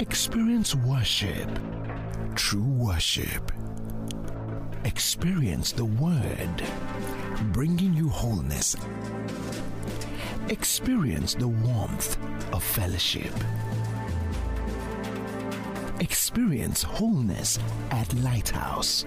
Experience worship, true worship. Experience the Word, bringing you wholeness. Experience the warmth of fellowship. Experience wholeness at Lighthouse.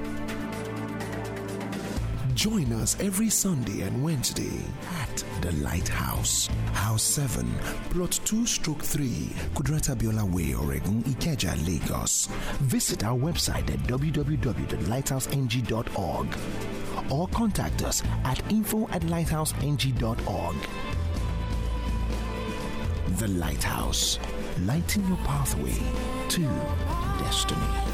Join us every Sunday and Wednesday at the Lighthouse, House 7, Plot 2 Stroke 3, Kudirat Abiola Way, Oregun, Ikeja, Lagos. Visit our website at www.lighthouseng.org or contact us at info at lighthouseng.org. The Lighthouse, lighting your pathway to destiny.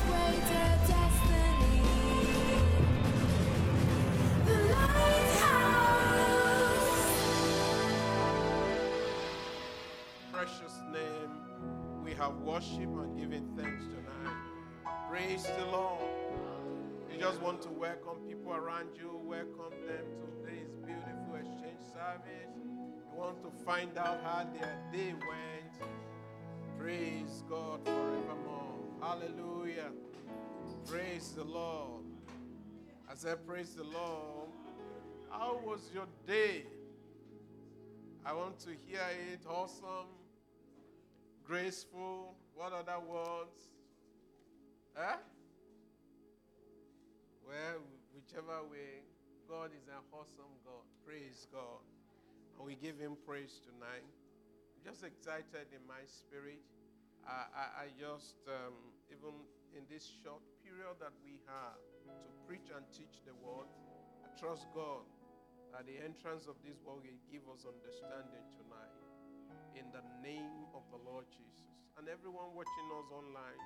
Around you, welcome them to this beautiful exchange service. You want to find out how their day went. Praise God forevermore. Hallelujah. Praise the Lord. I praise the Lord, how was your day? I want to hear it awesome, graceful. What other words? Huh? Well, whichever way, God is an awesome God. Praise God. And we give Him praise tonight. I'm just excited in my spirit. I, I, I just, um, even in this short period that we have to preach and teach the word, I trust God that the entrance of this world will give us understanding tonight. In the name of the Lord Jesus. And everyone watching us online,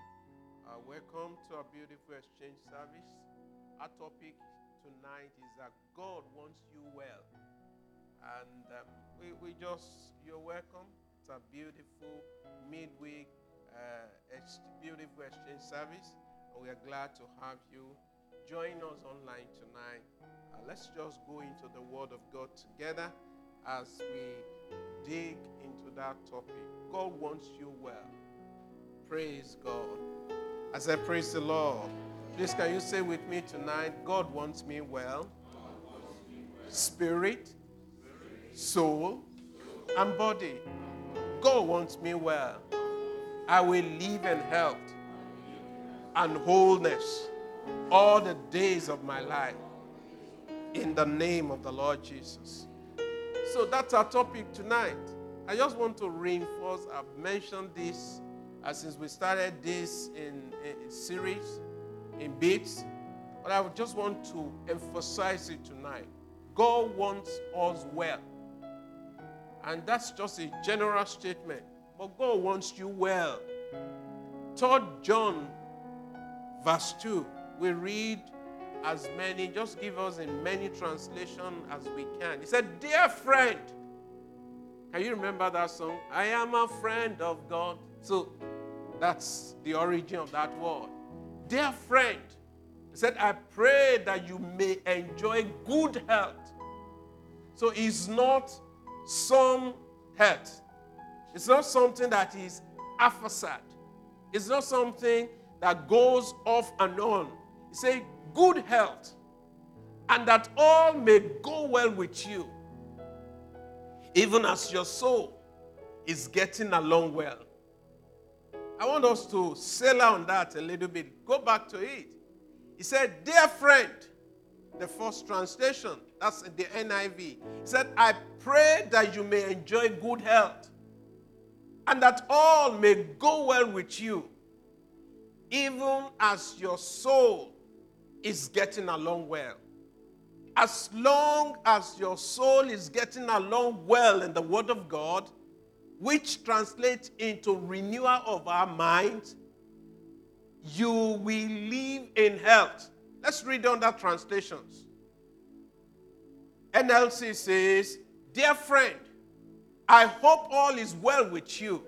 uh, welcome to our beautiful exchange service. Our topic tonight is that God wants you well. And um, we, we just, you're welcome. It's a beautiful midweek, uh, ex- beautiful exchange service. And we are glad to have you join us online tonight. Uh, let's just go into the Word of God together as we dig into that topic. God wants you well. Praise God. I said, praise the Lord, please can you say with me tonight, God wants me well? Spirit, soul, and body. God wants me well. I will live in health and wholeness all the days of my life in the name of the Lord Jesus. So that's our topic tonight. I just want to reinforce, I've mentioned this uh, since we started this in, in series, in bits, but I just want to emphasize it tonight. God wants us well. And that's just a general statement. But God wants you well. 3 John, verse 2, we read as many, just give us in many translation as we can. He said, Dear friend, can you remember that song? I am a friend of God. So that's the origin of that word. Dear friend, he said, I pray that you may enjoy good health. So it's not some health. It's not something that is aphasad. It's not something that goes off and on. He said, good health, and that all may go well with you, even as your soul is getting along well. I want us to sail on that a little bit. Go back to it. He said, Dear friend, the first translation, that's the NIV. He said, I pray that you may enjoy good health and that all may go well with you, even as your soul is getting along well. As long as your soul is getting along well in the Word of God, which translates into renewal of our mind, you will live in health. Let's read other translations. NLT says, Dear friend, I hope all is well with you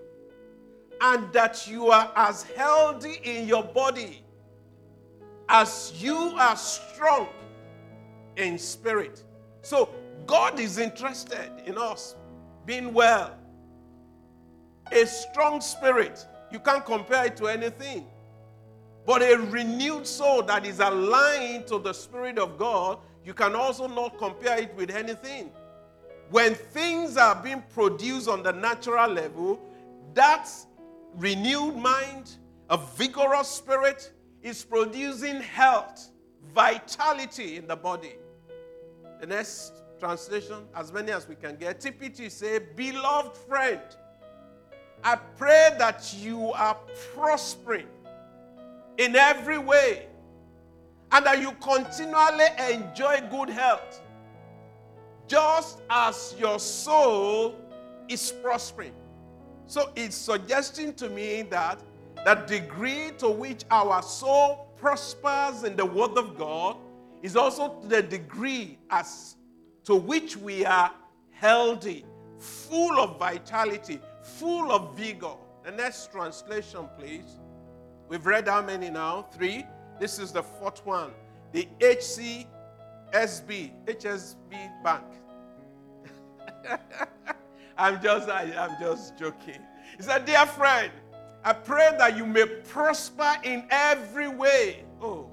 and that you are as healthy in your body as you are strong in spirit. So, God is interested in us being well. A strong spirit. You can't compare it to anything. But a renewed soul that is aligned to the Spirit of God, you can also not compare it with anything. When things are being produced on the natural level, that renewed mind, a vigorous spirit, is producing health, vitality in the body. The next translation, as many as we can get, TPT say, Beloved friend, I pray that you are prospering in every way and that you continually enjoy good health, just as your soul is prospering. So it's suggesting to me that the degree to which our soul prospers in the Word of God is also the degree as to which we are healthy, full of vitality, full of vigor. The next translation, please. We've read how many now? Three. This is the fourth one. The HCSB, HSB Bank. I'm just, I, am just joking. He said, Dear friend, I pray that you may prosper in every way. Oh,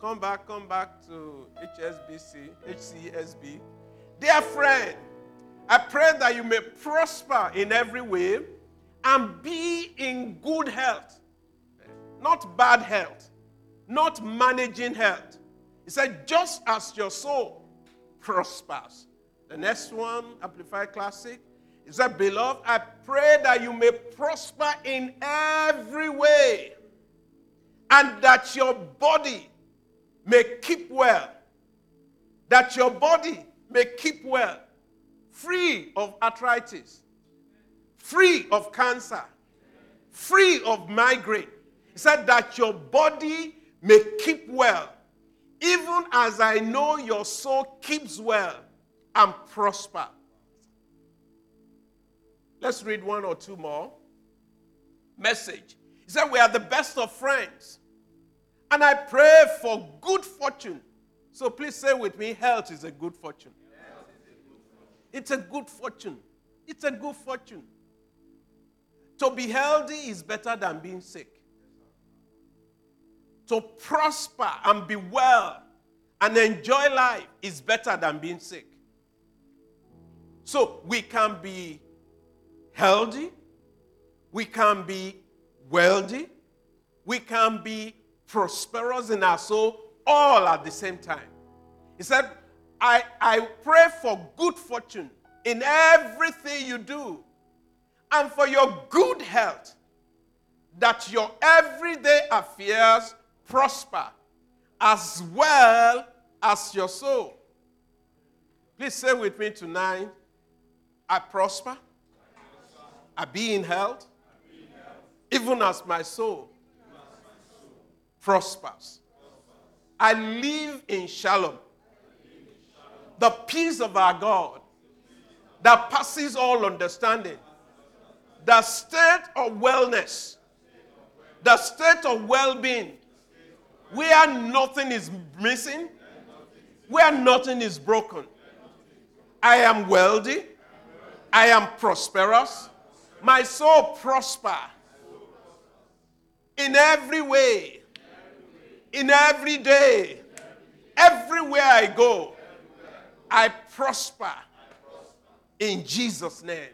come back, come back to HSBC, HCSB. Dear friend, I pray that you may prosper in every way and be in good health, not bad health, not managing health. He said, just as your soul prospers. The next one, Amplified Classic, he said, Beloved, I pray that you may prosper in every way and that your body may keep well. That your body may keep well free of arthritis, free of cancer, free of migraine. He said that your body may keep well, even as I know your soul keeps well and prosper. Let's read one or two more. Message. He said, We are the best of friends. And I pray for good fortune. So please say with me, health is a good fortune. It's a good fortune. It's a good fortune. To be healthy is better than being sick. To prosper and be well and enjoy life is better than being sick. So we can be healthy, we can be wealthy, we can be prosperous in our soul all at the same time. He said, I, I pray for good fortune in everything you do and for your good health, that your everyday affairs prosper as well as your soul. Please say with me tonight I prosper, I be in health, even as my soul prospers. I live in shalom the peace of our God that passes all understanding, the state of wellness, the state of well being, where nothing is missing, where nothing is broken. I am wealthy, I am prosperous, my soul prosper in every way, in every day, everywhere I go. I prosper in Jesus' name.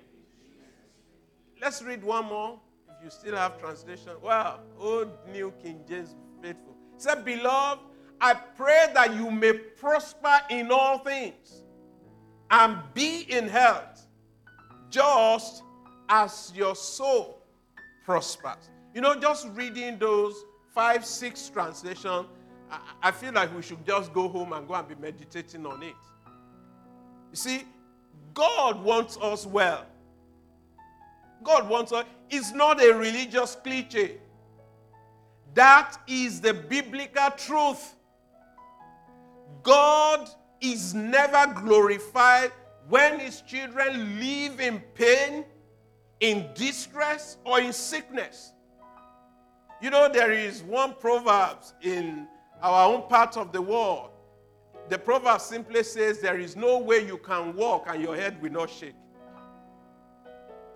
Let's read one more. If you still have translation. Well, old New King James faithful. It said, Beloved, I pray that you may prosper in all things and be in health, just as your soul prospers. You know, just reading those five, six translations, I feel like we should just go home and go and be meditating on it. You see, God wants us well. God wants us. It's not a religious cliche. That is the biblical truth. God is never glorified when his children live in pain, in distress, or in sickness. You know, there is one proverb in our own part of the world the proverb simply says, There is no way you can walk and your head will not shake.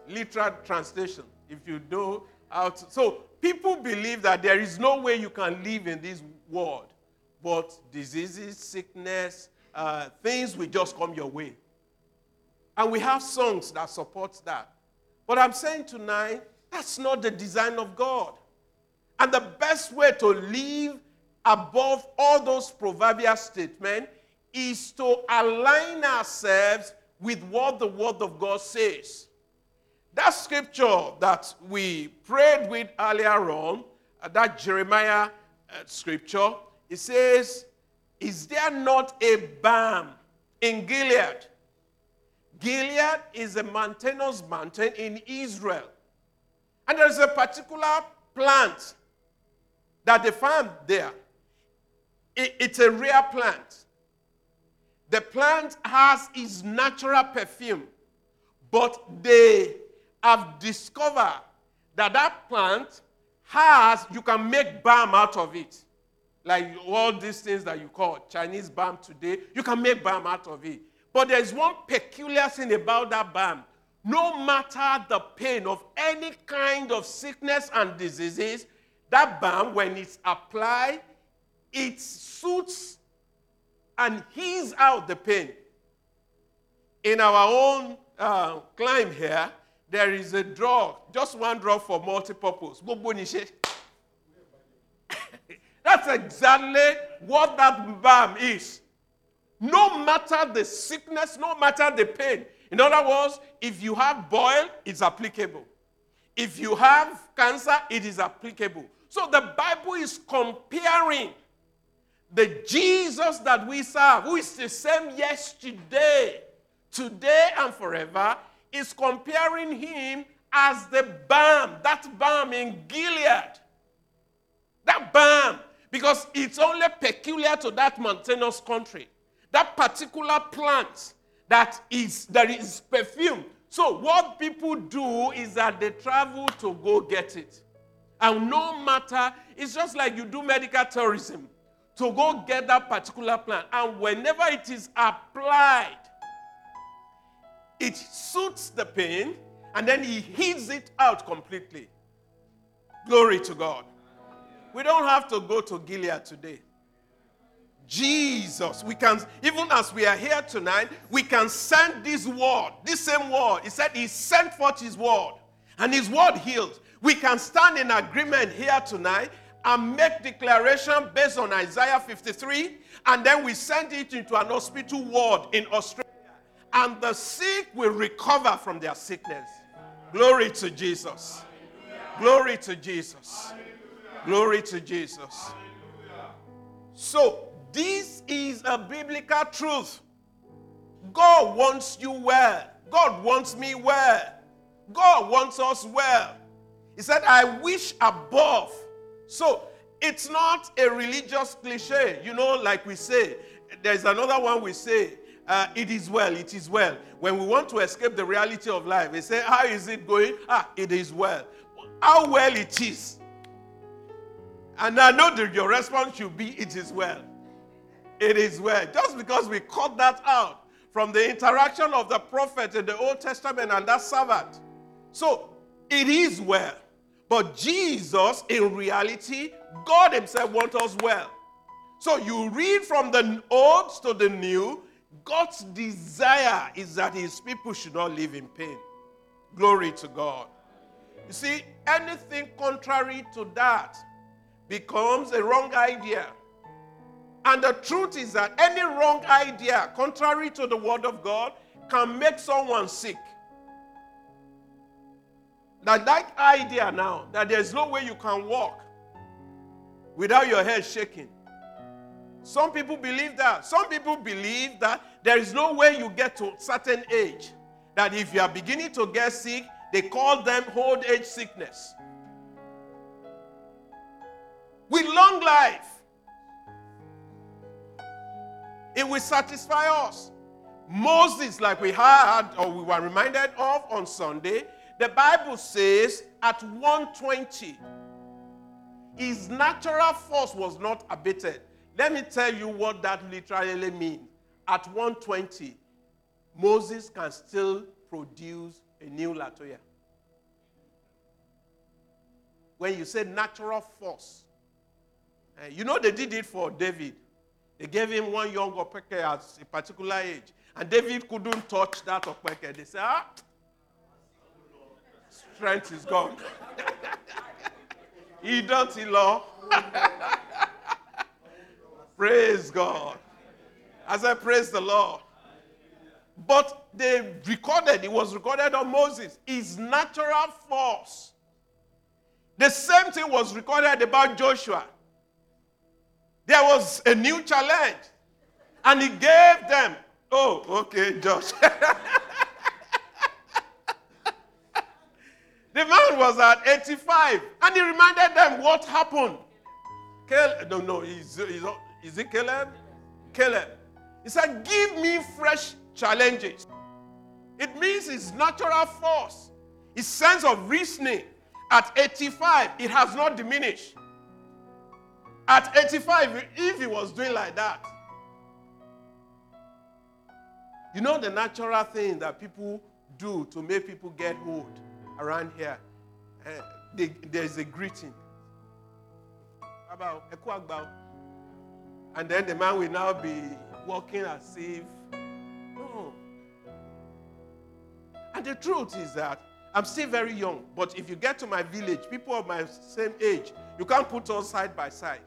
Literal translation. If you know out. So people believe that there is no way you can live in this world, but diseases, sickness, uh, things will just come your way. And we have songs that support that. But I'm saying tonight, that's not the design of God. And the best way to live above all those proverbial statements is to align ourselves with what the Word of God says. That scripture that we prayed with earlier on, uh, that Jeremiah uh, scripture, it says, Is there not a balm in Gilead? Gilead is a mountainous mountain in Israel. And there's a particular plant that they found there. It, it's a rare plant. The plant has its natural perfume, but they have discovered that that plant has, you can make balm out of it. Like all these things that you call Chinese balm today, you can make balm out of it. But there's one peculiar thing about that balm. No matter the pain of any kind of sickness and diseases, that balm, when it's applied, it suits and heals out the pain. In our own uh, clime here, there is a drug, just one drug for multi-purpose. That's exactly what that balm is. No matter the sickness, no matter the pain. In other words, if you have boil, it's applicable. If you have cancer, it is applicable. So the Bible is comparing the Jesus that we serve, who is the same yesterday, today, and forever, is comparing him as the balm, that balm in Gilead. That balm, because it's only peculiar to that mountainous country. That particular plant that is there is perfume. So what people do is that they travel to go get it. And no matter, it's just like you do medical tourism to go get that particular plant. And whenever it is applied, it suits the pain and then he heats it out completely. Glory to God. We don't have to go to Gilead today. Jesus, we can, even as we are here tonight, we can send this word, this same word. He said he sent forth his word, and his word healed. We can stand in agreement here tonight and make declaration based on Isaiah 53, and then we send it into an hospital ward in Australia, and the sick will recover from their sickness. Glory to Jesus. Glory to Jesus. Glory to Jesus. So, this is a biblical truth. God wants you well. God wants me well. God wants us well. He said, I wish above. So it's not a religious cliche. You know, like we say, there's another one we say, uh, it is well, it is well. When we want to escape the reality of life, we say, How is it going? Ah, it is well. How well it is. And I know that your response should be, It is well. It is well. Just because we cut that out from the interaction of the prophet in the Old Testament and that servant. So it is well. But Jesus, in reality, God Himself wants us well. So you read from the old to the new, God's desire is that His people should not live in pain. Glory to God. You see, anything contrary to that becomes a wrong idea. And the truth is that any wrong idea, contrary to the Word of God, can make someone sick. That that idea now, that there's no way you can walk without your head shaking. Some people believe that. Some people believe that there is no way you get to a certain age. That if you are beginning to get sick, they call them old age sickness. With long life, it will satisfy us. Moses, like we had or we were reminded of on Sunday, the Bible says at 120, his natural force was not abated. Let me tell you what that literally means. At 120, Moses can still produce a new Latoya. when you say natural force. Uh, you know, they did it for David. They gave him one young opeke at a particular age. And David couldn't touch that opeke. They said, ah, strength is gone. he does it, law. praise God. As I praise the Lord. But they recorded, it was recorded on Moses, his natural force. The same thing was recorded about Joshua. There was a new challenge. And he gave them, oh, okay, Josh. the man was at 85. And he reminded them what happened. Caleb, no, no, is, is, is it Caleb? Caleb. He said, give me fresh challenges. It means his natural force, his sense of reasoning. At 85, it has not diminished. At 85, if he was doing like that, you know the natural thing that people do to make people get old around here? Uh, they, there's a greeting. About and then the man will now be walking as if no. And the truth is that I'm still very young, but if you get to my village, people of my same age, you can't put us side by side.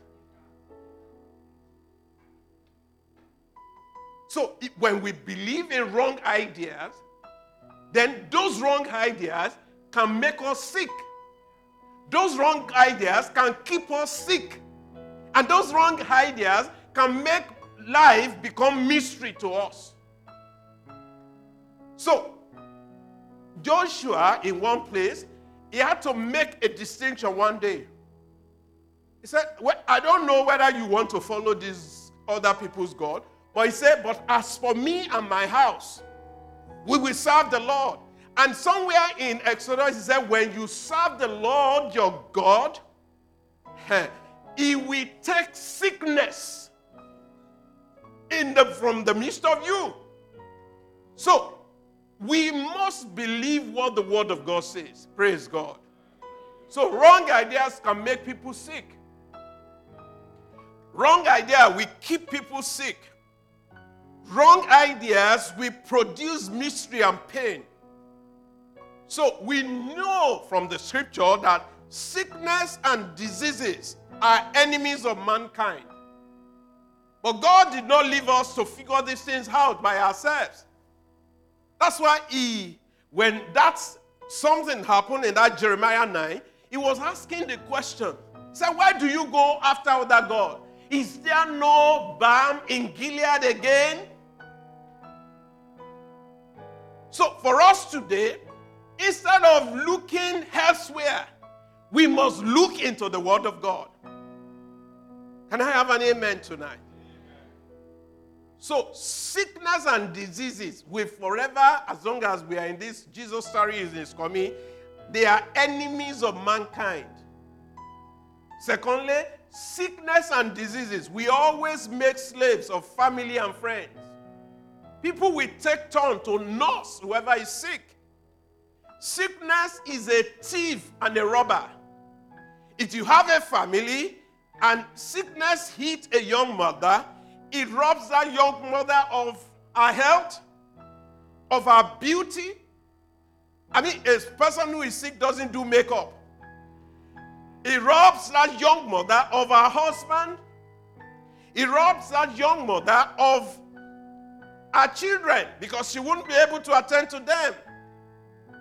So when we believe in wrong ideas, then those wrong ideas can make us sick. Those wrong ideas can keep us sick. And those wrong ideas can make life become mystery to us. So, Joshua, in one place, he had to make a distinction one day. He said, well, I don't know whether you want to follow these other people's God, but he said, But as for me and my house, we will serve the Lord. And somewhere in Exodus, he said, When you serve the Lord your God, he will take sickness in the, from the midst of you. So, we must believe what the Word of God says. Praise God. So, wrong ideas can make people sick. Wrong idea will keep people sick. Wrong ideas will produce mystery and pain. So we know from the scripture that sickness and diseases are enemies of mankind. But God did not leave us to figure these things out by ourselves. That's why he, when that something happened in that Jeremiah 9, he was asking the question. Said, Why do you go after other God? Is there no balm in Gilead again? So for us today, instead of looking elsewhere, we must look into the Word of God. Can I have an amen tonight? So, sickness and diseases will forever, as long as we are in this, Jesus' story is in his coming, they are enemies of mankind. Secondly, sickness and diseases, we always make slaves of family and friends. People will take turn to nurse whoever is sick. Sickness is a thief and a robber. If you have a family and sickness hits a young mother, it robs that young mother of her health, of her beauty. I mean, a person who is sick doesn't do makeup. It robs that young mother of her husband. It robs that young mother of her children because she wouldn't be able to attend to them.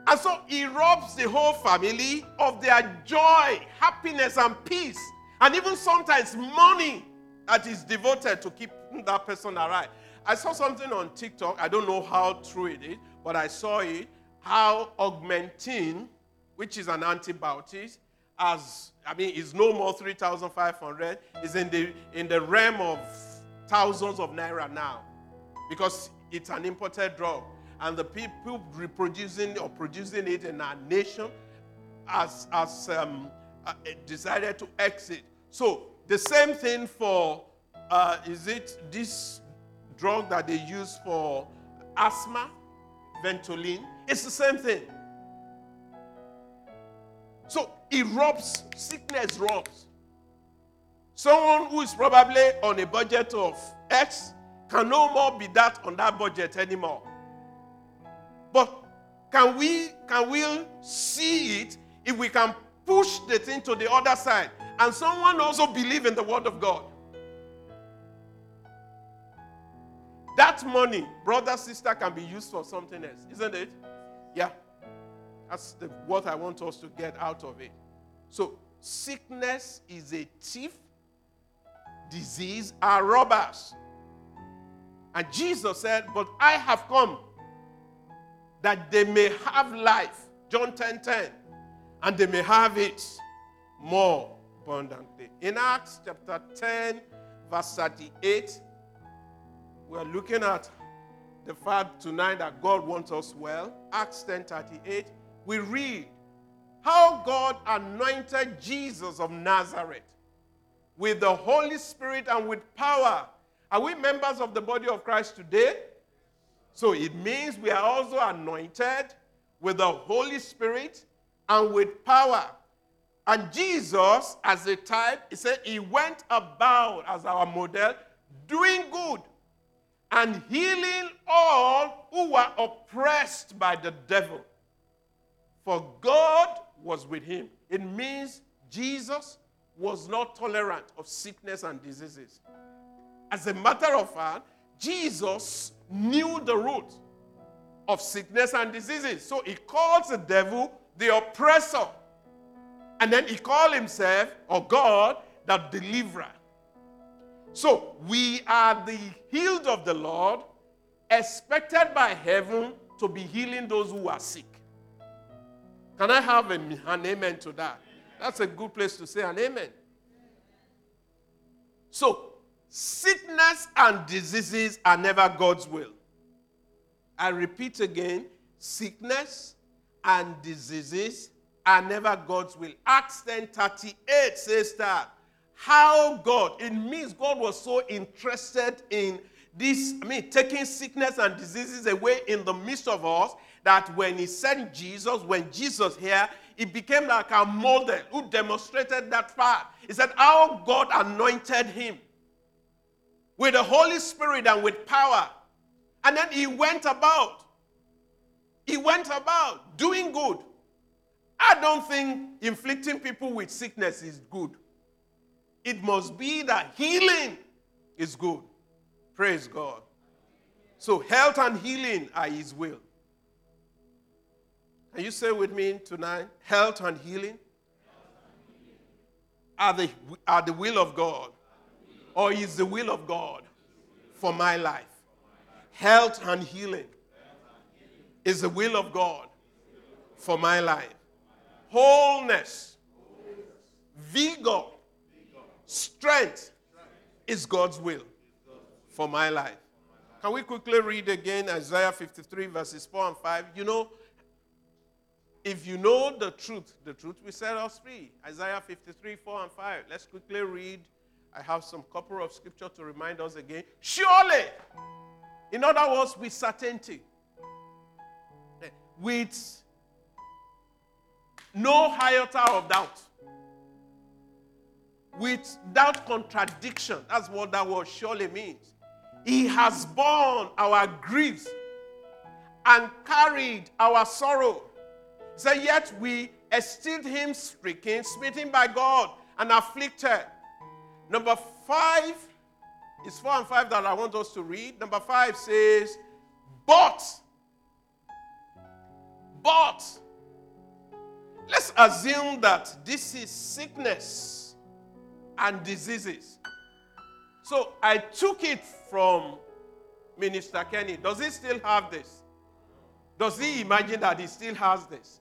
And so he robs the whole family of their joy, happiness, and peace. And even sometimes money that is devoted to keep that person alive. I saw something on TikTok. I don't know how true it is, but I saw it. How Augmentin, which is an antibiotic, as I mean, is no more 3,500. Is in the in the realm of thousands of naira now because it's an imported drug. And the people reproducing or producing it in our nation has, has um, uh, decided to exit. So the same thing for, uh, is it this drug that they use for asthma, Ventolin? It's the same thing. So it robs, sickness robs. Someone who is probably on a budget of X can no more be that on that budget anymore. But can we can we see it if we can push the thing to the other side and someone also believe in the word of God? That money, brother, sister, can be used for something else, isn't it? Yeah. That's the, what I want us to get out of it. So, sickness is a thief, disease are robbers. And Jesus said, But I have come that they may have life. John 10 10. And they may have it more abundantly. In Acts chapter 10, verse 38, we're looking at the fact tonight that God wants us well. Acts 10 38. We read how God anointed Jesus of Nazareth with the Holy Spirit and with power. Are we members of the body of Christ today? So it means we are also anointed with the Holy Spirit and with power. And Jesus, as a type, he said he went about as our model, doing good and healing all who were oppressed by the devil. For God was with him. It means Jesus was not tolerant of sickness and diseases. As a matter of fact, Jesus knew the root of sickness and diseases. So he calls the devil the oppressor. And then he called himself, or God, the deliverer. So we are the healed of the Lord, expected by heaven to be healing those who are sick. Can I have a, an amen to that? That's a good place to say an amen. So, sickness and diseases are never God's will. I repeat again sickness and diseases are never God's will. Acts 10 38 says that how God, it means God was so interested in this, I mean, taking sickness and diseases away in the midst of us that when He sent Jesus, when Jesus here, it became like a model who demonstrated that fact. He said, How God anointed Him with the Holy Spirit and with power. And then He went about. He went about doing good. I don't think inflicting people with sickness is good. It must be that healing is good. Praise God. So, health and healing are His will. Can you say with me tonight? Health and healing are the, are the will of God, or is the will of God for my life. Health and healing is the will of God for my life. Wholeness, vigor, Strength is God's will for my life. Can we quickly read again Isaiah 53, verses 4 and 5? You know, if you know the truth, the truth will set us free. Isaiah 53, 4 and 5. Let's quickly read. I have some couple of scripture to remind us again. Surely, in other words, with certainty, eh, with no iota of doubt without contradiction. That's what that word surely means. He has borne our griefs and carried our sorrow. So yet we esteemed him stricken, smitten by God, and afflicted. Number five is four and five that I want us to read. Number five says, But, but, let's assume that this is sickness and diseases. So I took it from Minister Kenny. Does he still have this? Does he imagine that he still has this?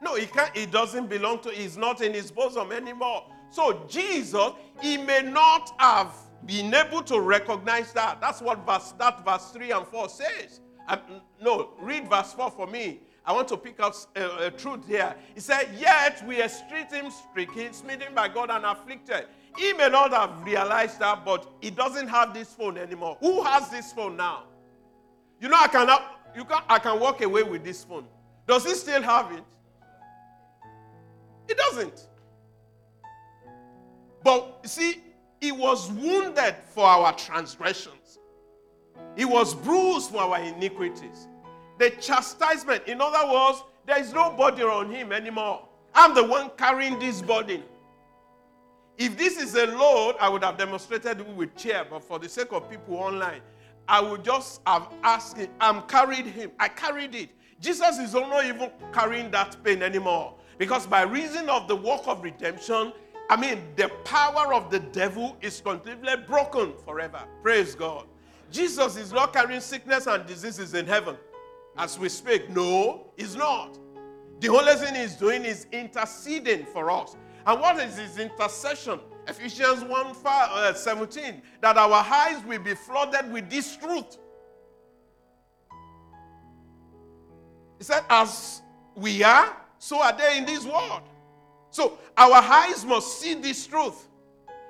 No, he can't. It doesn't belong to. He's not in his bosom anymore. So Jesus, he may not have been able to recognize that. That's what verse that verse three and four says. Um, no, read verse four for me. I want to pick up a, uh, a truth here. He said, "Yet we esteemed him stricken, smitten by God, and afflicted." He may not have realized that, but he doesn't have this phone anymore. Who has this phone now? You know, I can, you can, I can walk away with this phone. Does he still have it? He doesn't. But see, he was wounded for our transgressions. He was bruised for our iniquities. The chastisement, in other words, there is no body on him anymore. I'm the one carrying this burden. If this is a load, I would have demonstrated it with chair, but for the sake of people online, I would just have asked him, I'm carried him. I carried it. Jesus is not even carrying that pain anymore. Because by reason of the work of redemption, I mean, the power of the devil is completely broken forever. Praise God. Jesus is not carrying sickness and diseases in heaven as we speak. No, he's not. The only thing he's doing is interceding for us. And what is his intercession? Ephesians 1 5, uh, 17. That our eyes will be flooded with this truth. He said, As we are, so are they in this world. So our eyes must see this truth.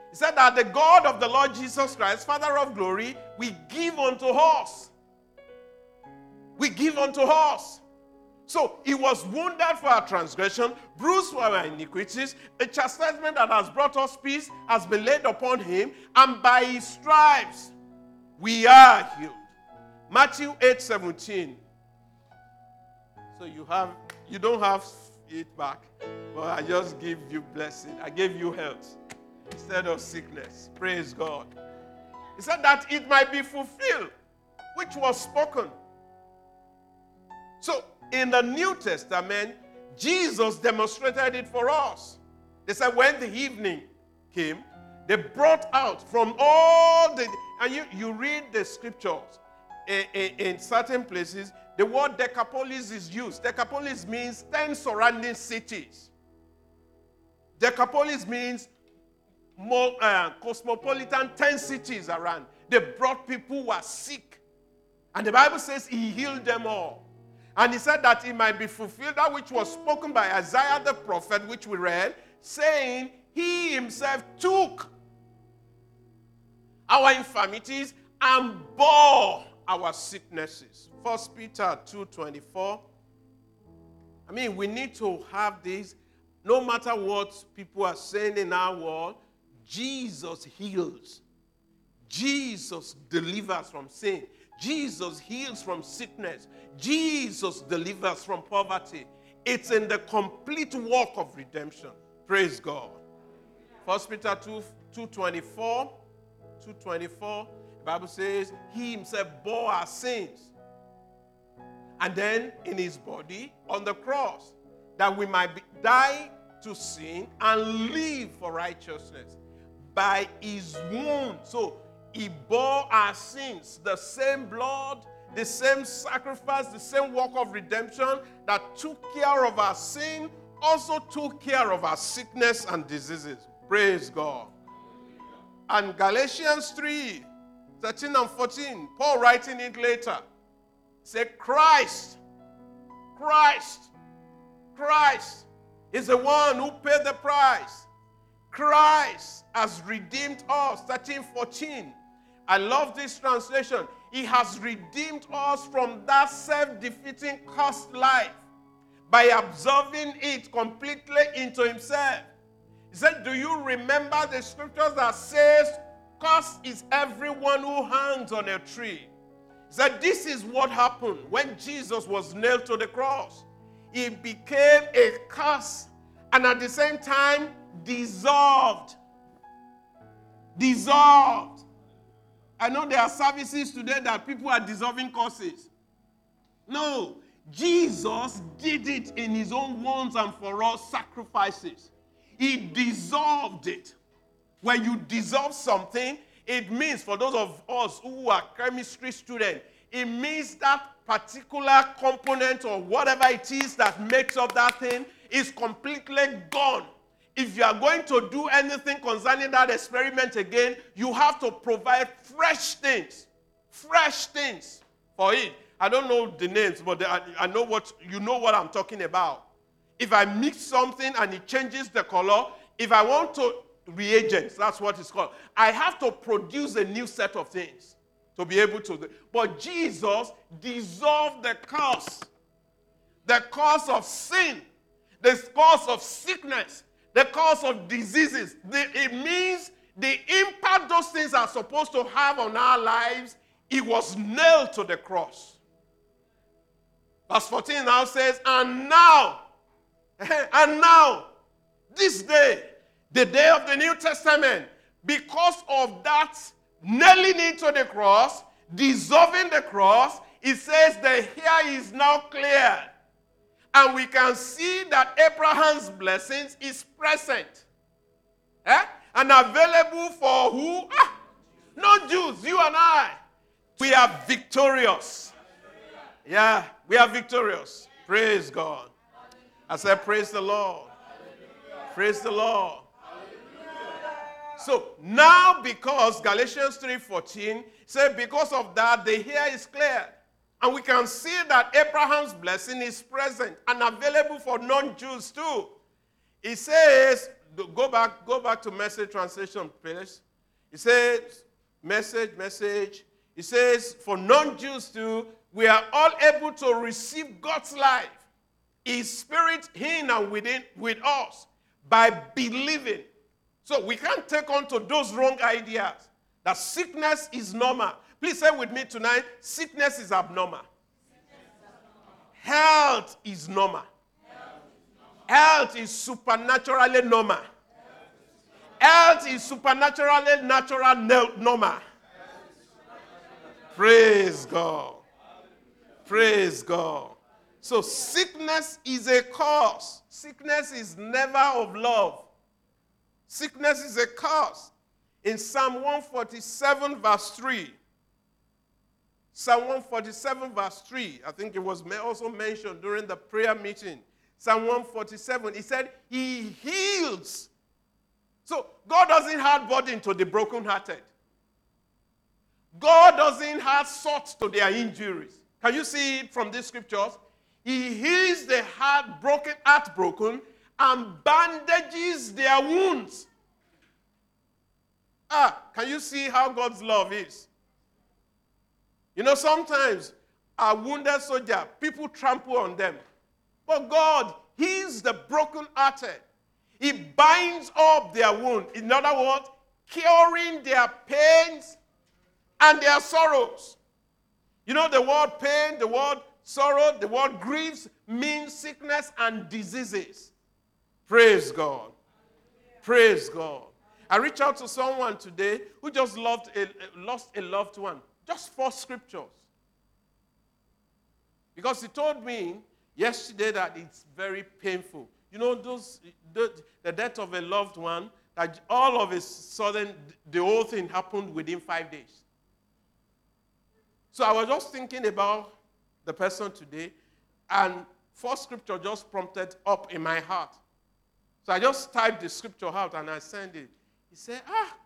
He said that the God of the Lord Jesus Christ, Father of glory, we give unto us. We give unto us. So he was wounded for our transgression, bruised for our iniquities. A chastisement that has brought us peace has been laid upon him, and by his stripes we are healed. Matthew 8 17. So you have you don't have it back, but I just give you blessing. I gave you health instead of sickness. Praise God. He said that it might be fulfilled, which was spoken. So in the New Testament, Jesus demonstrated it for us. They said when the evening came, they brought out from all the, and you, you read the scriptures in, in, in certain places, the word Decapolis is used. Decapolis means 10 surrounding cities. Decapolis means more, uh, cosmopolitan 10 cities around. They brought people who were sick. And the Bible says he healed them all. And he said that it might be fulfilled that which was spoken by Isaiah the prophet, which we read, saying, He himself took our infirmities and bore our sicknesses. First Peter 2:24. I mean, we need to have this no matter what people are saying in our world, Jesus heals. Jesus delivers from sin. Jesus heals from sickness. Jesus delivers from poverty. It's in the complete work of redemption. Praise God. First Peter 2 224. 224. The Bible says, He himself bore our sins. And then in his body on the cross, that we might be, die to sin and live for righteousness. By his wound. So he bore our sins, the same blood, the same sacrifice, the same work of redemption that took care of our sin, also took care of our sickness and diseases. Praise God. And Galatians 3 13 and 14, Paul writing it later, said, Christ, Christ, Christ is the one who paid the price. Christ has redeemed us. 13 14. I love this translation. He has redeemed us from that self defeating cursed life by absorbing it completely into himself. He said, Do you remember the scriptures that says, Cursed is everyone who hangs on a tree? Said, This is what happened when Jesus was nailed to the cross. He became a curse and at the same time dissolved. Dissolved I know there are services today that people are dissolving curses. No, Jesus did it in his own once and for all sacrifices. He dissolved it. When you dissolve something, it means for those of us who are chemistry students, it means that particular component or whatever it is that makes up that thing is completely gone. If you are going to do anything concerning that experiment again, you have to provide fresh things. Fresh things for it. I don't know the names, but I, know what you know what I'm talking about. If I mix something and it changes the color, if I want to reagents, that's what it's called. I have to produce a new set of things to be able to. But Jesus dissolved the curse, the curse of sin the cause of sickness, the cause of diseases. It means the impact those things are supposed to have on our lives, it was nailed to the cross. Verse 14 now says, And now, and now, this day, the day of the New Testament, because of that nailing it to the cross, dissolving the cross, it says the hair is now clear. And we can see that Abraham's blessings is present. Eh? And available for who? Ah, not Jews, you and I. We are victorious. Yeah, we are victorious. Praise God. I said, Praise the Lord. Praise the Lord. So now, because Galatians 3:14 said, because of that, the hair is clear. And we can see that Abraham's blessing is present and available for non-Jews too. He says, go back, go back to message translation, please. He says, message, message. He says, for non-Jews too, we are all able to receive God's life, His Spirit in and within with us by believing. So we can't take on to those wrong ideas that sickness is normal. Please say with me tonight sickness is abnormal. Health is normal. Health is supernaturally normal. Health is supernaturally natural normal. Praise God. Praise God. So sickness is a cause. Sickness is never of love. Sickness is a cause. In Psalm 147, verse 3, Psalm 147, verse 3, I think it was also mentioned during the prayer meeting. Psalm 147, he said, He heals. So God doesn't have burden to the brokenhearted. God doesn't have salt to their injuries. Can you see it from these scriptures? He heals the heart broken, heart broken, and bandages their wounds. Ah, can you see how God's love is? You know, sometimes a wounded soldier, people trample on them. But God, He's the broken-hearted. He binds up their wound. In other words, curing their pains and their sorrows. You know, the word pain, the word sorrow, the word griefs means sickness and diseases. Praise God. Praise God. I reached out to someone today who just loved a, lost a loved one. Just four scriptures. Because he told me yesterday that it's very painful. You know, those the, the death of a loved one, that all of a sudden the whole thing happened within five days. So I was just thinking about the person today, and four scripture just prompted up in my heart. So I just typed the scripture out and I sent it. He said, Ah,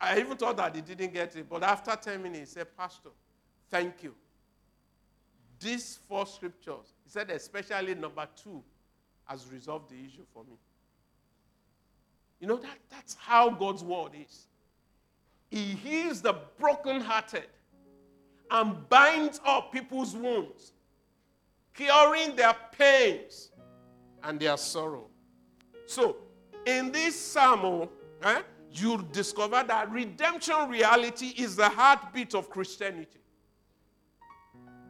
I even thought that he didn't get it, but after 10 minutes, he said, Pastor, thank you. These four scriptures, he said, especially number two, has resolved the issue for me. You know, that, that's how God's word is. He heals the brokenhearted and binds up people's wounds, curing their pains and their sorrow. So, in this psalm, eh, you discover that redemption reality is the heartbeat of Christianity.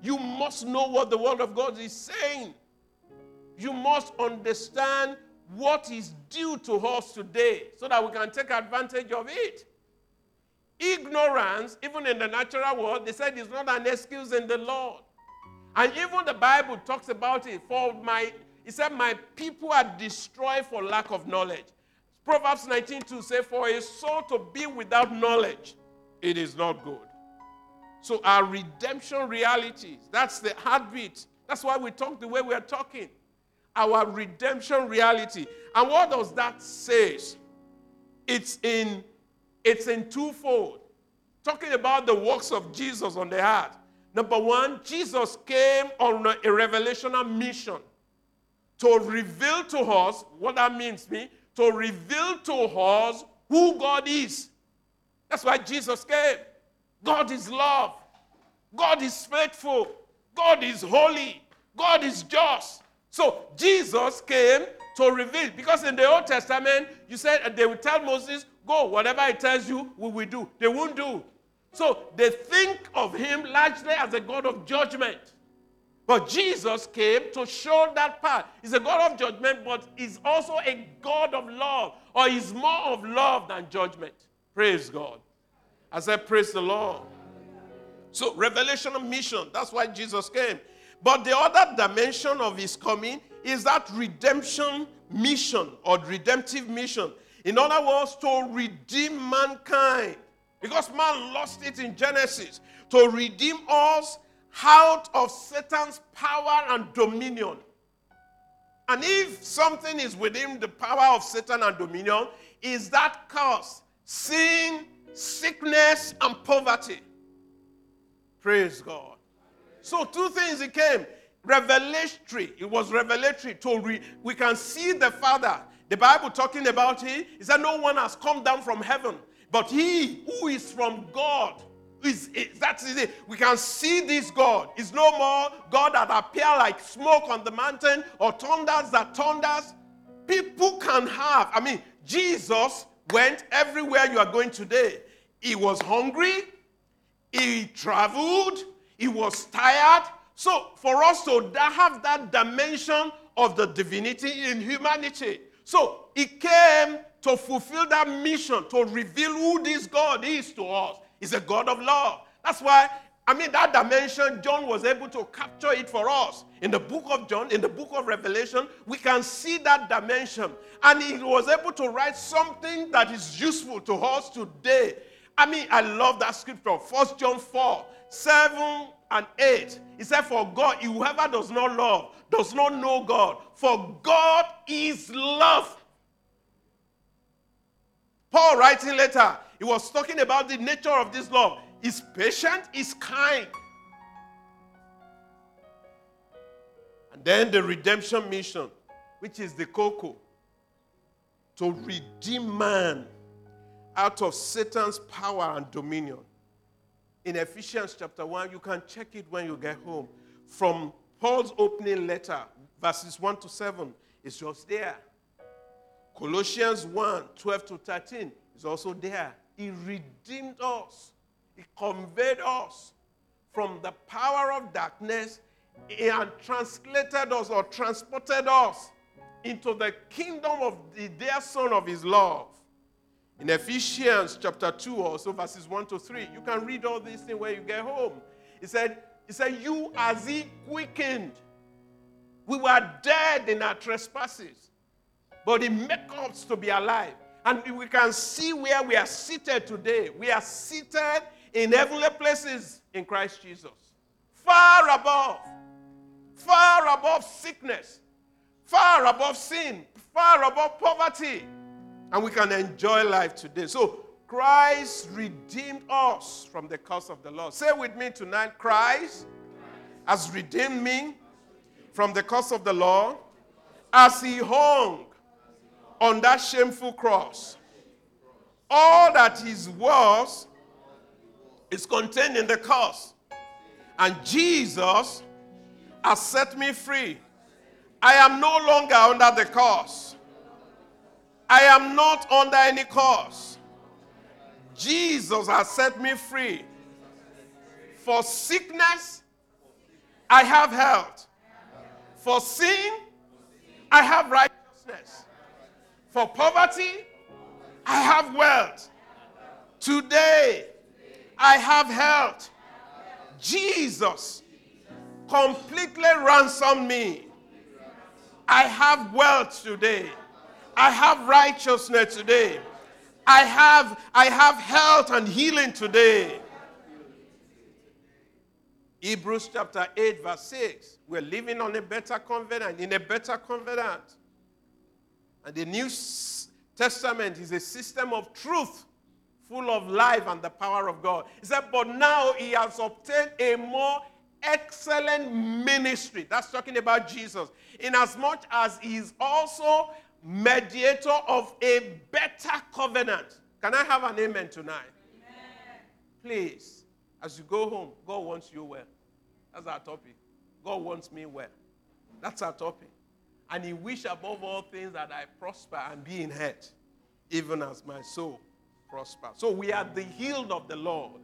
You must know what the Word of God is saying. You must understand what is due to us today so that we can take advantage of it. Ignorance, even in the natural world, they said is not an excuse in the Lord. And even the Bible talks about it. For my, he said, My people are destroyed for lack of knowledge. Proverbs 19:2 say, For a soul to be without knowledge, it is not good. So our redemption realities, that's the heartbeat. That's why we talk the way we are talking. Our redemption reality. And what does that say? It's in it's in twofold. Talking about the works of Jesus on the heart. Number one, Jesus came on a revelational mission to reveal to us what that means me to reveal to us who God is. That's why Jesus came. God is love. God is faithful. God is holy. God is just. So Jesus came to reveal. Because in the Old Testament, you said they would tell Moses, go, whatever he tells you, we will do. They won't do. So they think of him largely as a God of judgment. But Jesus came to show that path. He's a God of judgment, but he's also a God of love, or he's more of love than judgment. Praise God. I said, Praise the Lord. So, revelation mission, that's why Jesus came. But the other dimension of his coming is that redemption mission or redemptive mission. In other words, to redeem mankind. Because man lost it in Genesis. To redeem us out of Satan's power and dominion. And if something is within the power of Satan and dominion, is that curse, sin, sickness, and poverty. Praise God. So two things it came. Revelatory. It was revelatory. To re- we can see the Father. The Bible talking about him is that no one has come down from heaven, but he who is from God. Is, is, that's it. We can see this God. It's no more God that appear like smoke on the mountain or thunders that thunders. People can have. I mean, Jesus went everywhere you are going today. He was hungry. He traveled. He was tired. So, for us to have that dimension of the divinity in humanity, so he came to fulfill that mission, to reveal who this God is to us. He's a God of love. That's why, I mean, that dimension, John was able to capture it for us. In the book of John, in the book of Revelation, we can see that dimension. And he was able to write something that is useful to us today. I mean, I love that scripture, 1 John 4 7 and 8. He said, For God, whoever does not love does not know God, for God is love. Paul writing later, he was talking about the nature of this love. He's patient, he's kind. And then the redemption mission, which is the cocoa, to redeem man out of Satan's power and dominion in Ephesians chapter 1. You can check it when you get home. From Paul's opening letter, verses 1 to 7, it's just there. Colossians 1 12 to 13 is also there. He redeemed us, He conveyed us from the power of darkness and translated us or transported us into the kingdom of the dear Son of His love. In Ephesians chapter 2, also verses 1 to 3, you can read all these things when you get home. He said, He said, You as he quickened. We were dead in our trespasses, but he made us to be alive. And we can see where we are seated today. We are seated in heavenly places in Christ Jesus. Far above, far above sickness, far above sin, far above poverty, and we can enjoy life today. So, Christ redeemed us from the curse of the law. Say with me tonight Christ has redeemed me from the curse of the law as he hung on that shameful cross. All that is was is contained in the cross. And Jesus has set me free. I am no longer under the curse. I am not under any curse. Jesus has set me free. For sickness, I have health. For sin, I have righteousness. For poverty, I have wealth. Today, I have health. Jesus completely ransomed me. I have wealth today. I have righteousness today. I have, I have health and healing today. Hebrews chapter 8, verse 6. We're living on a better covenant, in a better covenant. And the New Testament is a system of truth, full of life and the power of God. He said, But now he has obtained a more excellent ministry. That's talking about Jesus. Inasmuch as he is also mediator of a better covenant. Can I have an amen tonight? Amen. Please, as you go home, God wants you well. That's our topic. God wants me well. That's our topic. And he wish above all things that I prosper and be in health, even as my soul prosper. So we are the healed of the Lord,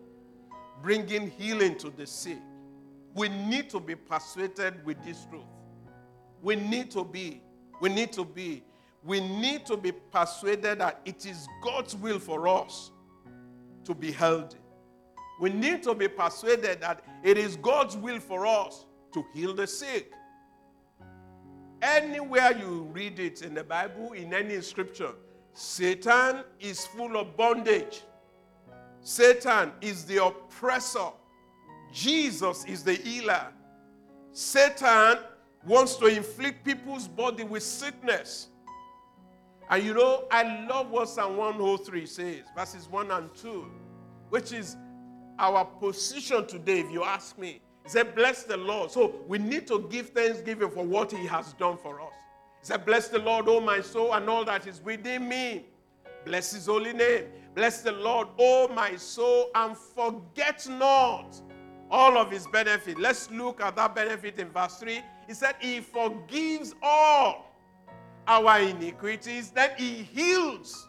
bringing healing to the sick. We need to be persuaded with this truth. We need to be. We need to be. We need to be persuaded that it is God's will for us to be healthy. We need to be persuaded that it is God's will for us to heal the sick. Anywhere you read it in the Bible, in any scripture, Satan is full of bondage. Satan is the oppressor. Jesus is the healer. Satan wants to inflict people's body with sickness. And you know, I love what Psalm 103 says, verses 1 and 2, which is our position today, if you ask me. He said, Bless the Lord. So we need to give thanksgiving for what He has done for us. He said, Bless the Lord, O my soul, and all that is within me. Bless His holy name. Bless the Lord, O my soul, and forget not all of His benefit. Let's look at that benefit in verse 3. He said, He forgives all our iniquities, then He heals.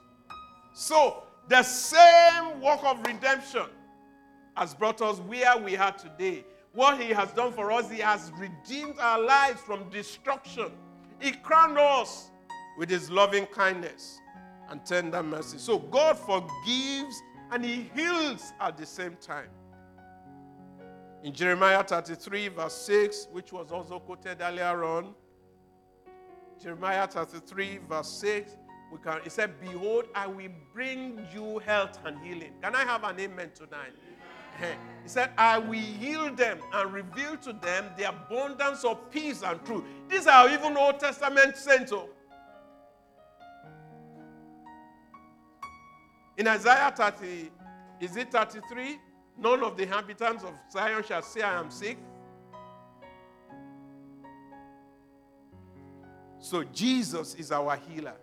So, the same work of redemption has brought us where we are today. What He has done for us, He has redeemed our lives from destruction. He crowned us with His loving kindness and tender mercy. So, God forgives and He heals at the same time. In Jeremiah 33, verse 6, which was also quoted earlier on, Jeremiah 33, verse 6, we can, it said, Behold, I will bring you health and healing. Can I have an amen tonight? He said, I will heal them and reveal to them the abundance of peace and truth. These are even Old Testament saints. Oh. In Isaiah 30, is it 33? None of the inhabitants of Zion shall say, I am sick. So Jesus is our healer.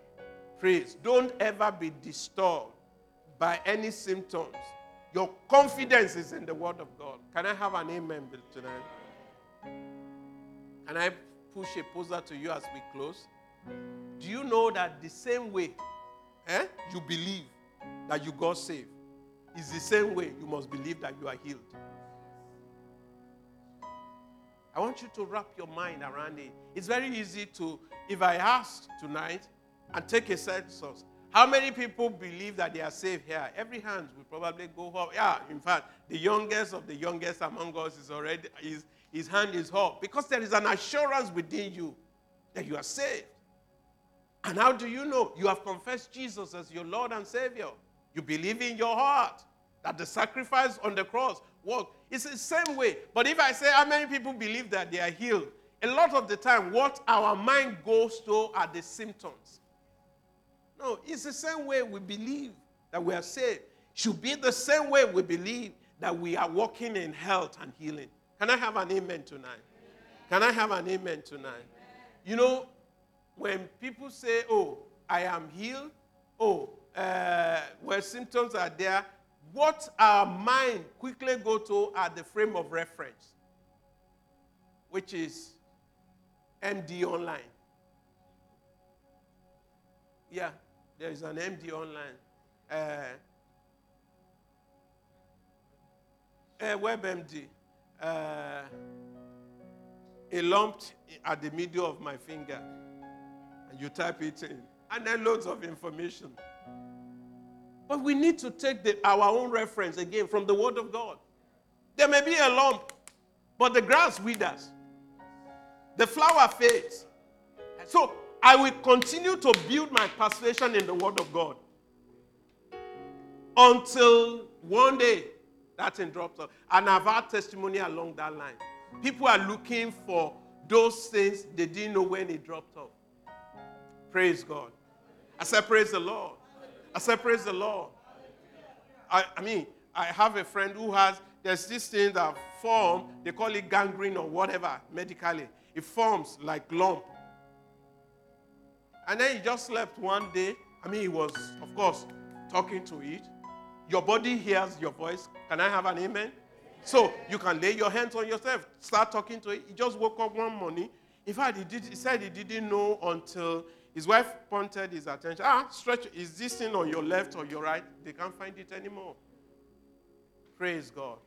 Praise. Don't ever be disturbed by any symptoms. Your confidence is in the Word of God. Can I have an amen tonight? Can I push a poster to you as we close? Do you know that the same way eh, you believe that you got saved is the same way you must believe that you are healed? I want you to wrap your mind around it. It's very easy to, if I ask tonight and take a census, how many people believe that they are saved here? Every hand will probably go up. Yeah, in fact, the youngest of the youngest among us is already, his, his hand is up because there is an assurance within you that you are saved. And how do you know? You have confessed Jesus as your Lord and Savior. You believe in your heart that the sacrifice on the cross worked. It's the same way. But if I say how many people believe that they are healed, a lot of the time, what our mind goes to are the symptoms. No, it's the same way we believe that we are saved. Should be the same way we believe that we are walking in health and healing. Can I have an amen tonight? Can I have an amen tonight? You know, when people say, Oh, I am healed, oh, uh, where symptoms are there, what our mind quickly go to are the frame of reference, which is MD Online. Yeah, there is an MD Online. Uh, a WebMD. Uh, a lump at the middle of my finger. And you type it in. And then loads of information. But we need to take the, our own reference again from the Word of God. There may be a lump, but the grass withers, the flower fades. So I will continue to build my persuasion in the Word of God until one day that thing drops off. And I've had testimony along that line. People are looking for those things they didn't know when it dropped off. Praise God. I said, Praise the Lord. I said, Praise the Lord. I, I mean, I have a friend who has, there's this thing that form, they call it gangrene or whatever medically. It forms like lump. And then he just slept one day. I mean, he was, of course, talking to it. Your body hears your voice. Can I have an amen? So you can lay your hands on yourself, start talking to it. He just woke up one morning. In fact, he, did, he said he didn't know until his wife pointed his attention. Ah, stretch, is this thing on your left or your right? They can't find it anymore. Praise God.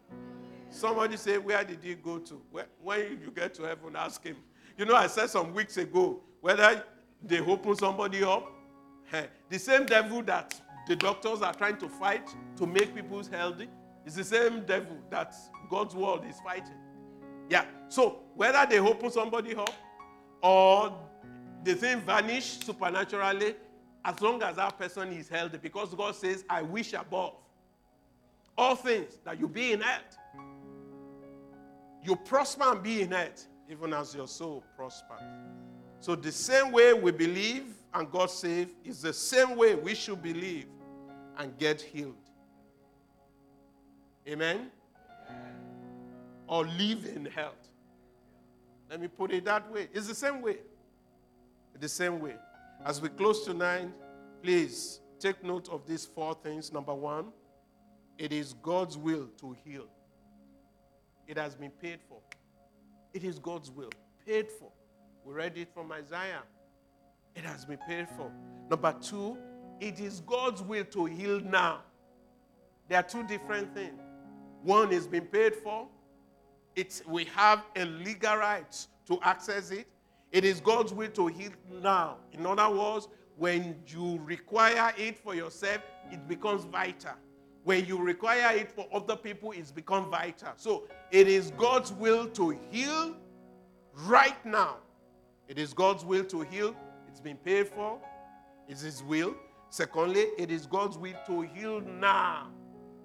Somebody say, Where did he go to? When you get to heaven, ask him. You know, I said some weeks ago whether they open somebody up. the same devil that the doctors are trying to fight to make people healthy is the same devil that God's world is fighting. Yeah. So whether they open somebody up or the thing vanish supernaturally, as long as that person is healthy, because God says, I wish above all things that you be in health. You prosper and be in health, even as your soul prospers. So the same way we believe and God save is the same way we should believe and get healed. Amen? Amen? Or live in health. Let me put it that way. It's the same way. The same way. As we close tonight, please take note of these four things. Number one, it is God's will to heal. It has been paid for. It is God's will, paid for. We read it from Isaiah. It has been paid for. Number two, it is God's will to heal now. There are two different things. One is being paid for. It's, we have a legal right to access it. It is God's will to heal now. In other words, when you require it for yourself, it becomes vital. When you require it for other people, it's become vital. So it is God's will to heal right now. It is God's will to heal. It's been paid for. It's His will. Secondly, it is God's will to heal now,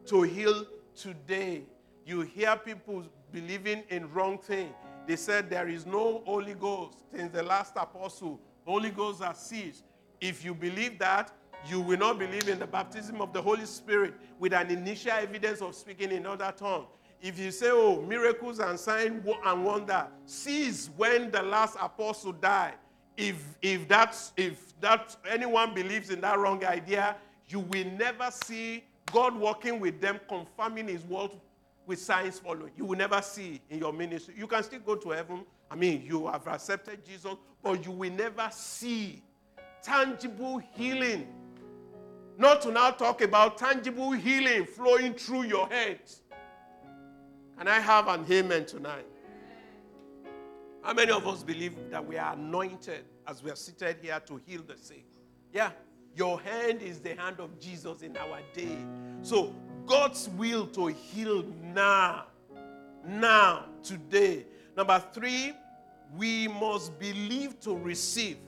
to heal today. You hear people believing in wrong things. They said there is no Holy Ghost since the last apostle. Holy Ghost has ceased. If you believe that, you will not believe in the baptism of the Holy Spirit with an initial evidence of speaking in other tongues. If you say, oh, miracles and signs and wonder cease when the last apostle died, if, if, that's, if that, anyone believes in that wrong idea, you will never see God working with them, confirming his word with signs following. You will never see in your ministry. You can still go to heaven. I mean, you have accepted Jesus, but you will never see tangible healing not to now talk about tangible healing flowing through your hands. Can I have an amen tonight? How many of us believe that we are anointed as we are seated here to heal the sick? Yeah. Your hand is the hand of Jesus in our day. So, God's will to heal now. Now, today. Number three, we must believe to receive.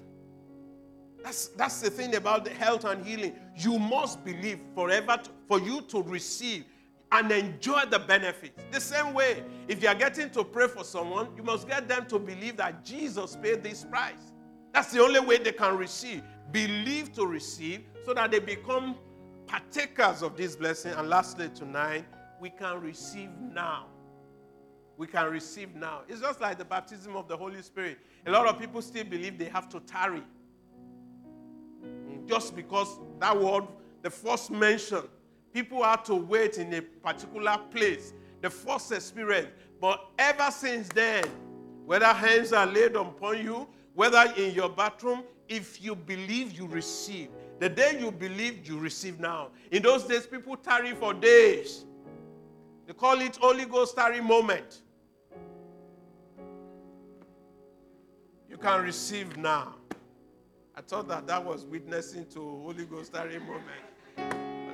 That's, that's the thing about the health and healing. You must believe forever to, for you to receive and enjoy the benefits. The same way, if you are getting to pray for someone, you must get them to believe that Jesus paid this price. That's the only way they can receive. Believe to receive so that they become partakers of this blessing. And lastly, tonight, we can receive now. We can receive now. It's just like the baptism of the Holy Spirit. A lot of people still believe they have to tarry just because that word, the first mention, people had to wait in a particular place, the first experience. But ever since then, whether hands are laid upon you, whether in your bathroom, if you believe, you receive. The day you believe, you receive now. In those days, people tarry for days. They call it Holy Ghost tarry moment. You can receive now. I thought that that was witnessing to Holy Ghost tarry moment.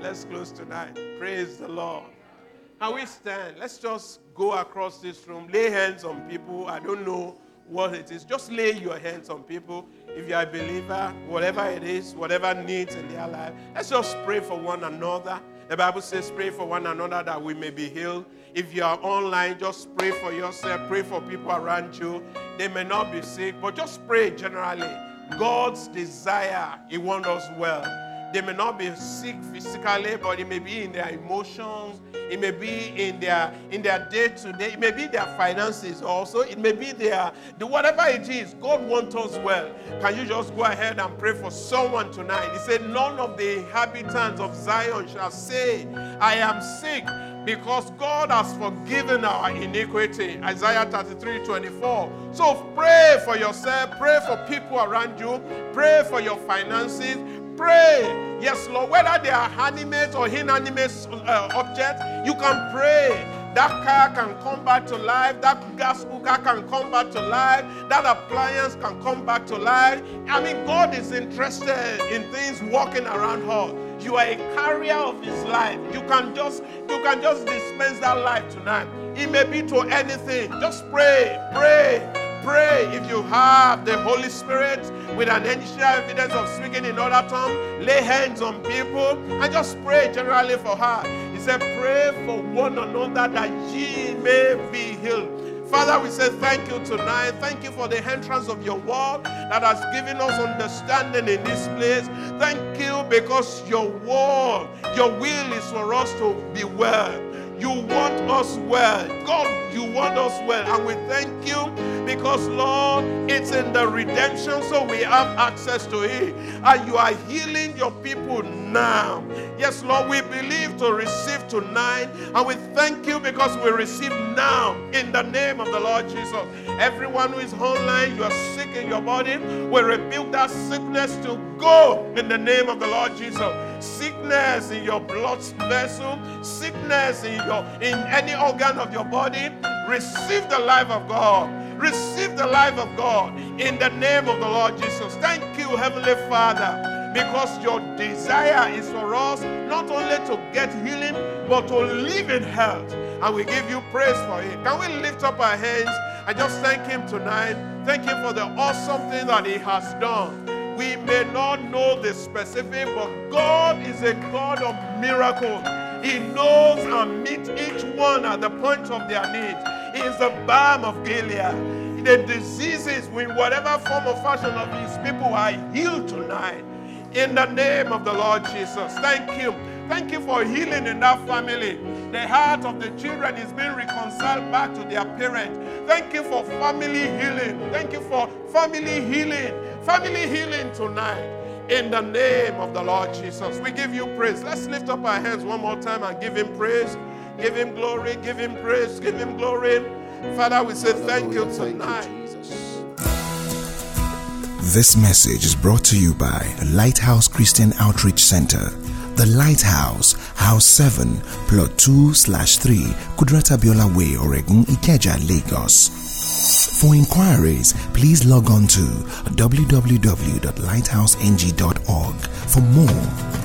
Let's close tonight. Praise the Lord. Can we stand? Let's just go across this room, lay hands on people. I don't know what it is. Just lay your hands on people. If you're a believer, whatever it is, whatever needs in their life, let's just pray for one another. The Bible says, pray for one another that we may be healed. If you are online, just pray for yourself, pray for people around you. They may not be sick, but just pray generally. God's desire, He wants us well. They may not be sick physically, but it may be in their emotions, it may be in their in their day-to-day, it may be their finances also, it may be their the whatever it is, God wants us well. Can you just go ahead and pray for someone tonight? He said, None of the inhabitants of Zion shall say, I am sick because God has forgiven our iniquity. Isaiah 33 24. So pray for yourself, pray for people around you, pray for your finances, pray. Yes, Lord, whether they are animate or inanimate uh, objects, you can pray. That car can come back to life. That gas cooker can come back to life. That appliance can come back to life. I mean, God is interested in things walking around her. You are a carrier of His life. You can just you can just dispense that life tonight. It may be to anything. Just pray, pray pray if you have the Holy Spirit with an initial evidence of speaking in other tongues, lay hands on people and just pray generally for her. He said, Pray for one another that ye may be healed. Father, we say thank you tonight. Thank you for the entrance of your word that has given us understanding in this place. Thank you because your word, your will is for us to be well. You want us well. God, you want us well. And we thank you because, Lord, it's in the redemption, so we have access to it. And you are healing your people now. Yes, Lord, we believe to receive tonight. And we thank you because we receive now in the name of the Lord Jesus. Everyone who is online, you are sick in your body, we rebuke that sickness to go in the name of the Lord Jesus. Sickness in your blood vessel, sickness in your in any organ of your body, receive the life of God. Receive the life of God in the name of the Lord Jesus. Thank you, Heavenly Father, because your desire is for us not only to get healing, but to live in health. And we give you praise for it. Can we lift up our hands and just thank Him tonight? Thank Him for the awesome thing that He has done. We may not know the specific, but God is a God of miracles. He knows and meets each one at the point of their need. He is the balm of Gilead. The diseases, in whatever form or fashion of these people, are healed tonight. In the name of the Lord Jesus. Thank you. Thank you for healing in that family. The heart of the children is being reconciled back to their parents. Thank you for family healing. Thank you for family healing. Family healing tonight. In the name of the Lord Jesus. We give you praise. Let's lift up our hands one more time and give him praise. Give him glory, give him praise, give him glory. Father, we say thank you tonight. This message is brought to you by Lighthouse Christian Outreach Center. The Lighthouse, House 7, Plot 2 slash 3, Kudirat Abiola Way, Oregun, Ikeja, Lagos. For inquiries, please log on to www.lighthouseng.org for more